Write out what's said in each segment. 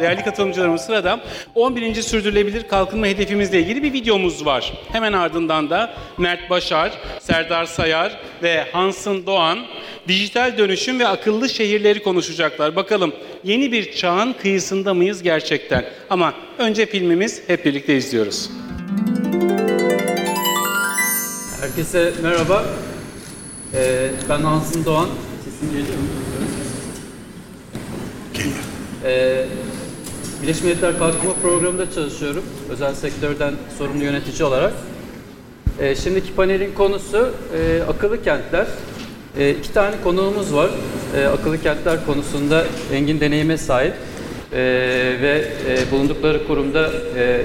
Değerli katılımcılarımız sırada 11. Sürdürülebilir Kalkınma Hedefimizle ilgili bir videomuz var. Hemen ardından da Mert Başar, Serdar Sayar ve Hansın Doğan dijital dönüşüm ve akıllı şehirleri konuşacaklar. Bakalım yeni bir çağın kıyısında mıyız gerçekten? Ama önce filmimiz hep birlikte izliyoruz. Herkese merhaba. Ee, ben Hansın Doğan. Sesim geliyor mu? Geliyor. Ee, Birleşmiş Milletler Kalkınma Programı'nda çalışıyorum. Özel sektörden sorumlu yönetici olarak. Ee, şimdiki panelin konusu e, akıllı kentler. E, iki tane konuğumuz var. E, akıllı kentler konusunda engin deneyime sahip e, ve e, bulundukları kurumda e,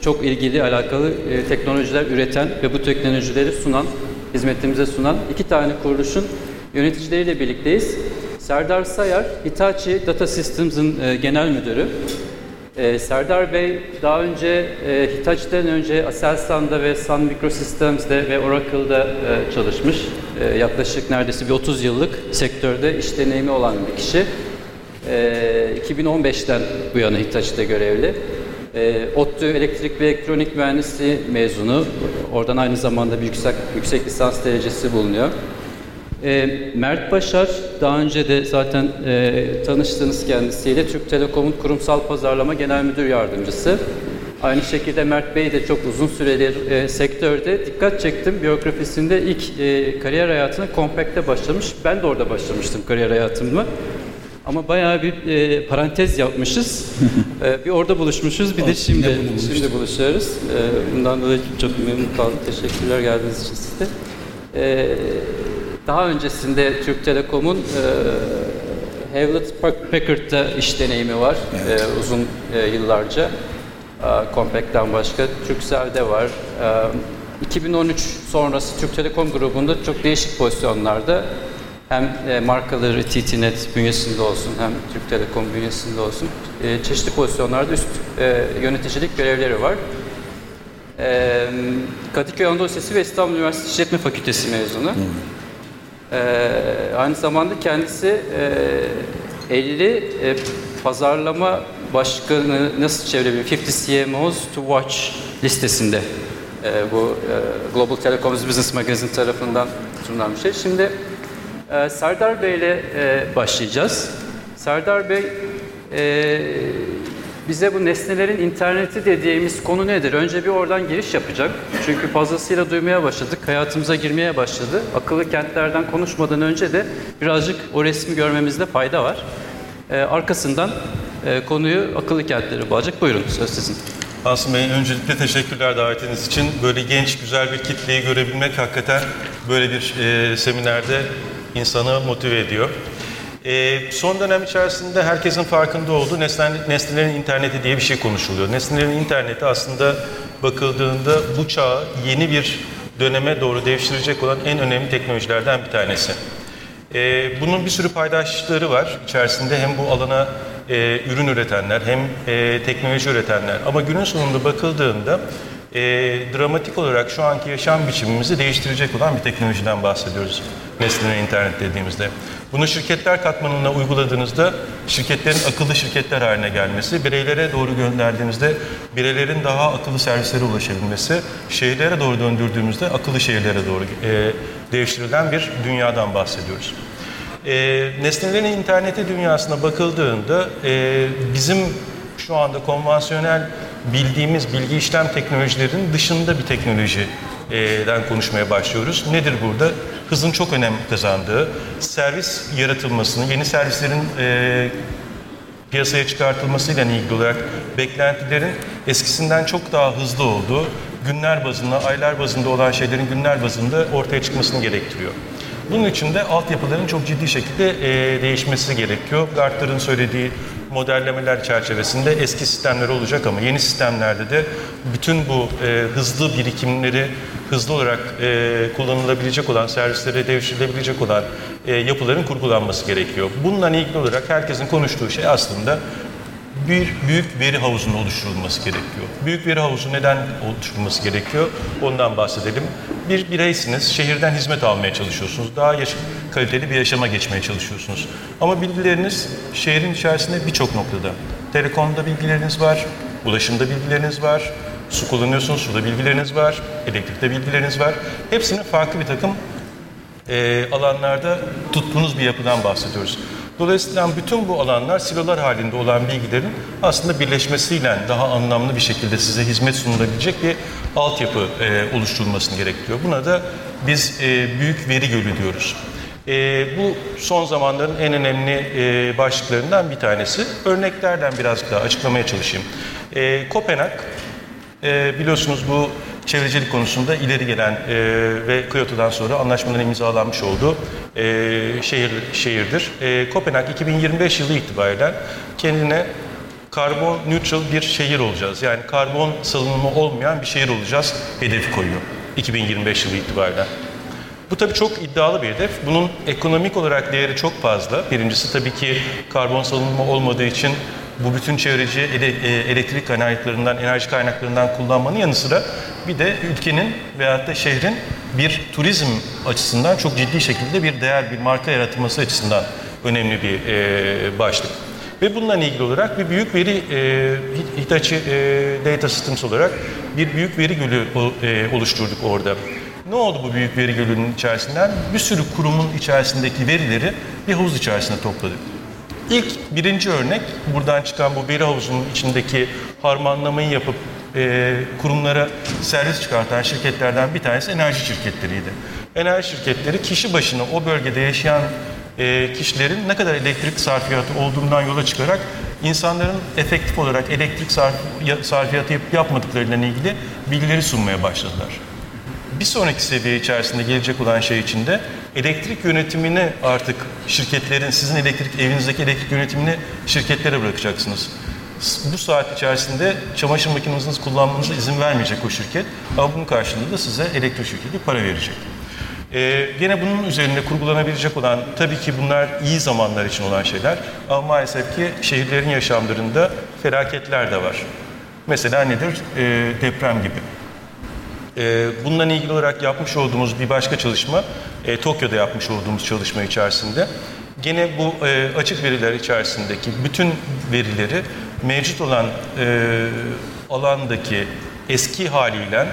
çok ilgili, alakalı e, teknolojiler üreten ve bu teknolojileri sunan, hizmetimize sunan iki tane kuruluşun yöneticileriyle birlikteyiz. Serdar Sayar, Hitachi Data Systems'ın e, genel müdürü. Ee, Serdar Bey daha önce e, Hitachi'den önce Aselsan'da ve Sun Microsystems'de ve Oracle'da e, çalışmış. E, yaklaşık neredeyse bir 30 yıllık sektörde iş deneyimi olan bir kişi. E, 2015'ten bu yana Hitachi'de görevli. E, ODTÜ Elektrik ve Elektronik Mühendisliği mezunu. Oradan aynı zamanda bir yüksek, yüksek lisans derecesi bulunuyor. E, Mert Başar, daha önce de zaten e, tanıştığınız kendisiyle Türk Telekom'un kurumsal pazarlama genel müdür yardımcısı. Aynı şekilde Mert Bey de çok uzun süredir e, sektörde. Dikkat çektim, biyografisinde ilk e, kariyer hayatına Compact'te başlamış. Ben de orada başlamıştım kariyer hayatımı. Ama bayağı bir e, parantez yapmışız. e, bir orada buluşmuşuz, bir de şimdi şimdi buluşuyoruz. E, bundan dolayı çok memnun kaldım. Teşekkürler geldiğiniz için size. E, daha öncesinde Türk Telekom'un e, Hewlett Packard'da iş deneyimi var Evet. e, uzun e, yıllarca. E, Compact'ten başka Turkcell'de var. E, 2013 sonrası Türk Telekom grubunda çok değişik pozisyonlarda hem e, markaları TTNet bünyesinde olsun hem Türk Telekom bünyesinde olsun e, çeşitli pozisyonlarda üst e, yöneticilik görevleri var. E, Kadıköy Anadolu Lisesi ve İstanbul Üniversitesi İşletme Fakültesi mezunu. Ee, aynı zamanda kendisi e, 50 e, pazarlama başkanı nasıl çevirebilir? 50 CMOs to Watch listesinde e, bu e, Global Telecoms Business Magazine tarafından sunulan bir şey. Şimdi e, Serdar Bey ile e, başlayacağız. Serdar Bey e, bize bu nesnelerin interneti dediğimiz konu nedir? Önce bir oradan giriş yapacak. Çünkü fazlasıyla duymaya başladık, hayatımıza girmeye başladı. Akıllı kentlerden konuşmadan önce de birazcık o resmi görmemizde fayda var. Ee, arkasından e, konuyu akıllı kentlere bağlayacak. Buyurun söz sizin. Asım Bey öncelikle teşekkürler davetiniz için. Böyle genç, güzel bir kitleyi görebilmek hakikaten böyle bir e, seminerde insanı motive ediyor. E, son dönem içerisinde herkesin farkında olduğu nesne, nesnelerin interneti diye bir şey konuşuluyor. Nesnelerin interneti aslında bakıldığında bu çağı yeni bir döneme doğru devşirecek olan en önemli teknolojilerden bir tanesi. E, bunun bir sürü paydaşları var içerisinde hem bu alana e, ürün üretenler hem e, teknoloji üretenler. Ama günün sonunda bakıldığında e, dramatik olarak şu anki yaşam biçimimizi değiştirecek olan bir teknolojiden bahsediyoruz. Nesnenin internet dediğimizde. Bunu şirketler katmanına uyguladığınızda şirketlerin akıllı şirketler haline gelmesi, bireylere doğru gönderdiğinizde bireylerin daha akıllı servislere ulaşabilmesi, şehirlere doğru döndürdüğümüzde akıllı şehirlere doğru e, devşirilen bir dünyadan bahsediyoruz. E, nesnelerin interneti dünyasına bakıldığında e, bizim şu anda konvansiyonel bildiğimiz bilgi işlem teknolojilerinin dışında bir teknolojiden konuşmaya başlıyoruz. Nedir burada? Hızın çok önem kazandığı, servis yaratılmasını, yeni servislerin e, piyasaya çıkartılmasıyla ilgili olarak beklentilerin eskisinden çok daha hızlı olduğu, günler bazında, aylar bazında olan şeylerin günler bazında ortaya çıkmasını gerektiriyor. Bunun için de altyapıların çok ciddi şekilde e, değişmesi gerekiyor. Gartner'ın söylediği modellemeler çerçevesinde eski sistemler olacak ama yeni sistemlerde de bütün bu e, hızlı birikimleri hızlı olarak e, kullanılabilecek olan, servislere devşirilebilecek olan e, yapıların kurgulanması gerekiyor. Bununla ilgili olarak herkesin konuştuğu şey aslında bir büyük veri havuzunun oluşturulması gerekiyor. Büyük veri havuzu neden oluşturulması gerekiyor? Ondan bahsedelim. bir bireysiniz, şehirden hizmet almaya çalışıyorsunuz. Daha yaş- kaliteli bir yaşama geçmeye çalışıyorsunuz. Ama bilgileriniz şehrin içerisinde birçok noktada. Telekomda bilgileriniz var, ulaşımda bilgileriniz var, su kullanıyorsunuz, suda bilgileriniz var, elektrikte bilgileriniz var. Hepsinin farklı bir takım e, alanlarda tuttuğunuz bir yapıdan bahsediyoruz. Dolayısıyla bütün bu alanlar silolar halinde olan bilgilerin aslında birleşmesiyle daha anlamlı bir şekilde size hizmet sunulabilecek bir altyapı e, oluşturulmasını gerektiriyor. Buna da biz e, büyük veri gölü diyoruz. E, bu son zamanların en önemli e, başlıklarından bir tanesi. Örneklerden birazcık daha açıklamaya çalışayım. E, Kopenhag e, biliyorsunuz bu çevrecilik konusunda ileri gelen e, ve Kyoto'dan sonra anlaşmanın imzalanmış olduğu e, şehir şehirdir. E, Kopenhag 2025 yılı itibariyle kendine karbon neutral bir şehir olacağız. Yani karbon salınımı olmayan bir şehir olacağız hedefi koyuyor 2025 yılı itibariyle. Bu tabii çok iddialı bir hedef. Bunun ekonomik olarak değeri çok fazla. Birincisi tabii ki karbon salınımı olmadığı için bu bütün çevreci e, elektrik kaynaklarından, enerji kaynaklarından kullanmanın yanı sıra bir de ülkenin veyahut da şehrin bir turizm açısından çok ciddi şekilde bir değer, bir marka yaratılması açısından önemli bir e, başlık. Ve bununla ilgili olarak bir büyük veri, e, Hitachi e, Data Systems olarak bir büyük veri gölü oluşturduk orada. Ne oldu bu büyük veri gölünün içerisinden? Bir sürü kurumun içerisindeki verileri bir havuz içerisinde topladık. İlk birinci örnek buradan çıkan bu veri havuzunun içindeki harmanlamayı yapıp e, kurumlara servis çıkartan şirketlerden bir tanesi enerji şirketleriydi. Enerji şirketleri kişi başına o bölgede yaşayan e, kişilerin ne kadar elektrik sarfiyatı olduğundan yola çıkarak insanların efektif olarak elektrik sarf- ya- sarfiyatı yapıp yapmadıklarıyla ilgili bilgileri sunmaya başladılar. Bir sonraki seviye içerisinde gelecek olan şey içinde elektrik yönetimini artık şirketlerin, sizin elektrik evinizdeki elektrik yönetimini şirketlere bırakacaksınız. Bu saat içerisinde çamaşır makinenizi kullanmanıza izin vermeyecek o şirket ama bunun karşılığında da size elektrik şirketi para verecek. Ee, gene bunun üzerinde kurgulanabilecek olan tabii ki bunlar iyi zamanlar için olan şeyler ama maalesef ki şehirlerin yaşamlarında felaketler de var. Mesela nedir? Ee, deprem gibi. Ee, Bununla ilgili olarak yapmış olduğumuz bir başka çalışma, e, Tokyo'da yapmış olduğumuz çalışma içerisinde. Gene bu e, açık veriler içerisindeki bütün verileri mevcut olan e, alandaki eski haliyle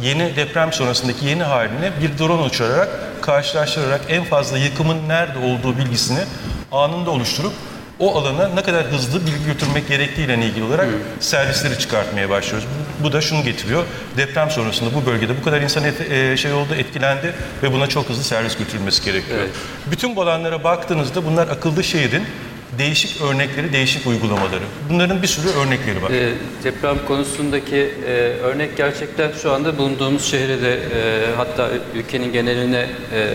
yeni deprem sonrasındaki yeni haline bir drone uçurarak karşılaştırarak en fazla yıkımın nerede olduğu bilgisini anında oluşturup o alana ne kadar hızlı bilgi götürmek gerektiğiyle ilgili olarak servisleri çıkartmaya başlıyoruz. Bu, da şunu getiriyor. Deprem sonrasında bu bölgede bu kadar insan et- e, şey oldu, etkilendi ve buna çok hızlı servis götürülmesi gerekiyor. Evet. Bütün bu alanlara baktığınızda bunlar akıllı şehrin değişik örnekleri, değişik uygulamaları. Bunların bir sürü örnekleri var. E, deprem konusundaki e, örnek gerçekten şu anda bulunduğumuz şehre de e, hatta ülkenin geneline e,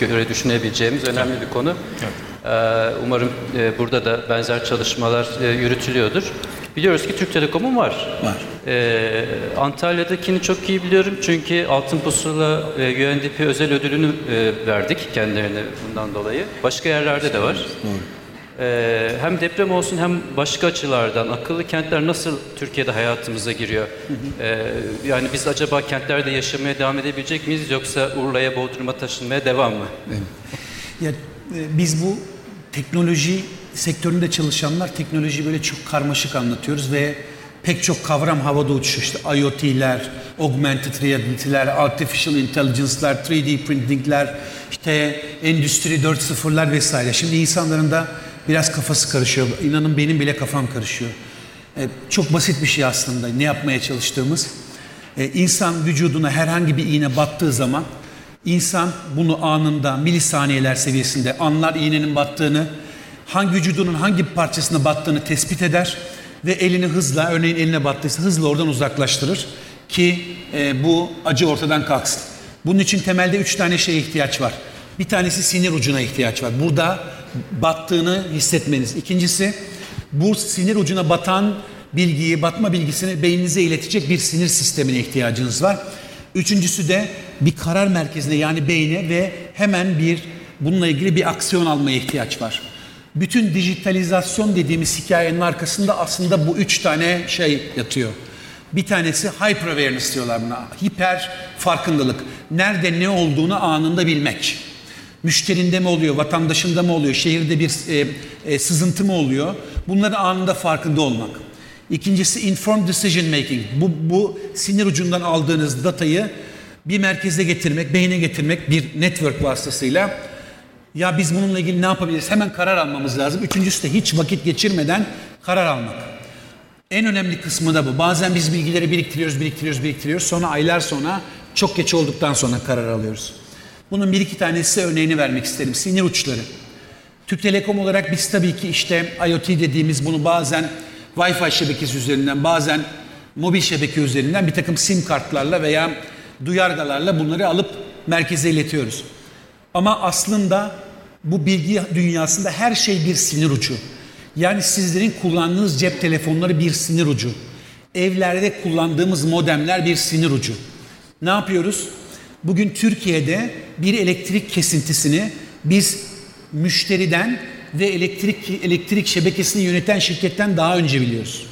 göre düşünebileceğimiz önemli bir konu. E, umarım e, burada da benzer çalışmalar e, yürütülüyordur. Biliyoruz ki Türk Telekom'un var. Var. E, Antalya'dakini çok iyi biliyorum çünkü Altın Pusula e, UNDP özel ödülünü e, verdik kendilerine bundan dolayı. Başka yerlerde de var. Ee, hem deprem olsun hem başka açılardan akıllı kentler nasıl Türkiye'de hayatımıza giriyor? Ee, yani biz acaba kentlerde yaşamaya devam edebilecek miyiz yoksa Urla'ya, Bodrum'a taşınmaya devam mı? Ya, e, biz bu teknoloji sektöründe çalışanlar teknolojiyi böyle çok karmaşık anlatıyoruz ve pek çok kavram havada uçuşuyor. İşte IoT'ler, augmented reality'ler, artificial intelligence'lar, 3D printing'ler, işte endüstri 4.0'lar vesaire. Şimdi insanların da biraz kafası karışıyor. İnanın benim bile kafam karışıyor. E, çok basit bir şey aslında ne yapmaya çalıştığımız. E, insan vücuduna herhangi bir iğne battığı zaman insan bunu anında milisaniyeler seviyesinde anlar iğnenin battığını, hangi vücudunun hangi parçasına battığını tespit eder ve elini hızla, örneğin eline battıysa hızla oradan uzaklaştırır ki e, bu acı ortadan kalksın. Bunun için temelde üç tane şeye ihtiyaç var. Bir tanesi sinir ucuna ihtiyaç var. Burada battığını hissetmeniz. İkincisi bu sinir ucuna batan bilgiyi, batma bilgisini beyninize iletecek bir sinir sistemine ihtiyacınız var. Üçüncüsü de bir karar merkezine yani beyne ve hemen bir bununla ilgili bir aksiyon almaya ihtiyaç var. Bütün dijitalizasyon dediğimiz hikayenin arkasında aslında bu üç tane şey yatıyor. Bir tanesi hyper awareness diyorlar buna. Hiper farkındalık. Nerede ne olduğunu anında bilmek. Müşterinde mi oluyor, vatandaşında mı oluyor, şehirde bir e, e, sızıntı mı oluyor? Bunların anında farkında olmak. İkincisi informed decision making. Bu, bu sinir ucundan aldığınız datayı bir merkeze getirmek, beyne getirmek bir network vasıtasıyla ya biz bununla ilgili ne yapabiliriz? Hemen karar almamız lazım. Üçüncüsü de hiç vakit geçirmeden karar almak. En önemli kısmı da bu. Bazen biz bilgileri biriktiriyoruz, biriktiriyoruz, biriktiriyoruz. Sonra aylar sonra çok geç olduktan sonra karar alıyoruz. Bunun bir iki tanesi örneğini vermek isterim. Sinir uçları. Türk Telekom olarak biz tabii ki işte IoT dediğimiz bunu bazen Wi-Fi şebekesi üzerinden, bazen mobil şebeke üzerinden bir takım sim kartlarla veya duyargalarla bunları alıp merkeze iletiyoruz. Ama aslında bu bilgi dünyasında her şey bir sinir ucu. Yani sizlerin kullandığınız cep telefonları bir sinir ucu. Evlerde kullandığımız modemler bir sinir ucu. Ne yapıyoruz? Bugün Türkiye'de bir elektrik kesintisini biz müşteriden ve elektrik elektrik şebekesini yöneten şirketten daha önce biliyoruz.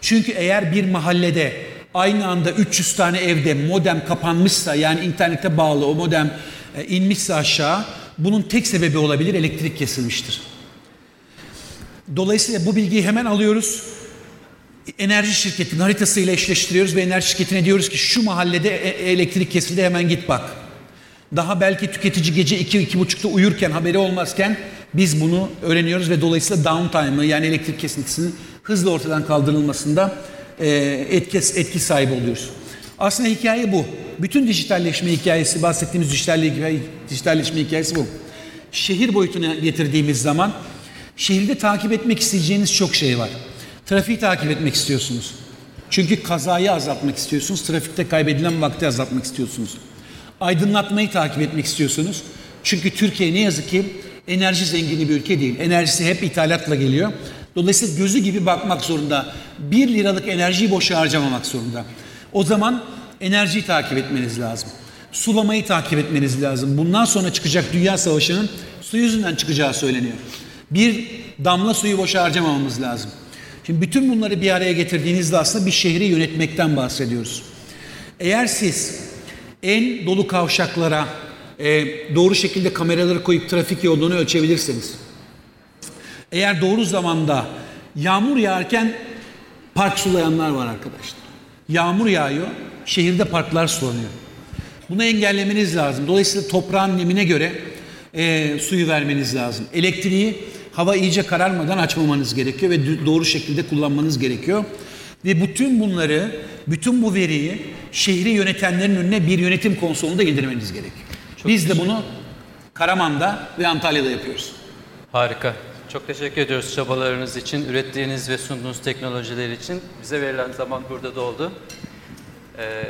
Çünkü eğer bir mahallede aynı anda 300 tane evde modem kapanmışsa yani internete bağlı o modem e, inmişse aşağı bunun tek sebebi olabilir elektrik kesilmiştir. Dolayısıyla bu bilgiyi hemen alıyoruz. Enerji şirketinin haritasıyla eşleştiriyoruz ve enerji şirketine diyoruz ki şu mahallede e- elektrik kesildi hemen git bak. Daha belki tüketici gece 2-2.30'da uyurken haberi olmazken biz bunu öğreniyoruz ve dolayısıyla downtime'ı yani elektrik kesintisinin hızlı ortadan kaldırılmasında e, etki, etki sahibi oluyoruz. Aslında hikaye bu. Bütün dijitalleşme hikayesi, bahsettiğimiz dijitalleşme, dijitalleşme hikayesi bu. Şehir boyutuna getirdiğimiz zaman şehirde takip etmek isteyeceğiniz çok şey var. Trafiği takip etmek istiyorsunuz. Çünkü kazayı azaltmak istiyorsunuz. Trafikte kaybedilen vakti azaltmak istiyorsunuz. Aydınlatmayı takip etmek istiyorsunuz. Çünkü Türkiye ne yazık ki enerji zengini bir ülke değil. Enerjisi hep ithalatla geliyor. Dolayısıyla gözü gibi bakmak zorunda. Bir liralık enerjiyi boşa harcamamak zorunda. O zaman enerjiyi takip etmeniz lazım. Sulamayı takip etmeniz lazım. Bundan sonra çıkacak dünya savaşının su yüzünden çıkacağı söyleniyor. Bir damla suyu boşa harcamamamız lazım. Şimdi bütün bunları bir araya getirdiğinizde aslında bir şehri yönetmekten bahsediyoruz. Eğer siz en dolu kavşaklara e, doğru şekilde kameraları koyup trafik yoğunluğunu ölçebilirseniz, eğer doğru zamanda yağmur yağarken park sulayanlar var arkadaşlar. Yağmur yağıyor, şehirde parklar sulanıyor. Bunu engellemeniz lazım. Dolayısıyla toprağın nemine göre e, suyu vermeniz lazım. Elektriği hava iyice kararmadan açmamanız gerekiyor ve doğru şekilde kullanmanız gerekiyor. Ve bütün bunları, bütün bu veriyi şehri yönetenlerin önüne bir yönetim konsolunda indirmeniz gerekiyor. Çok Biz de bunu Karaman'da ve Antalya'da yapıyoruz. Harika. Çok teşekkür ediyoruz çabalarınız için, ürettiğiniz ve sunduğunuz teknolojiler için. Bize verilen zaman burada doldu. Ee,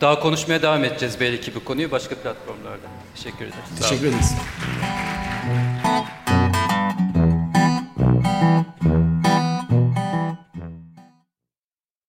daha konuşmaya devam edeceğiz belki bu konuyu başka platformlarda. Teşekkür ederiz. Teşekkür ederiz.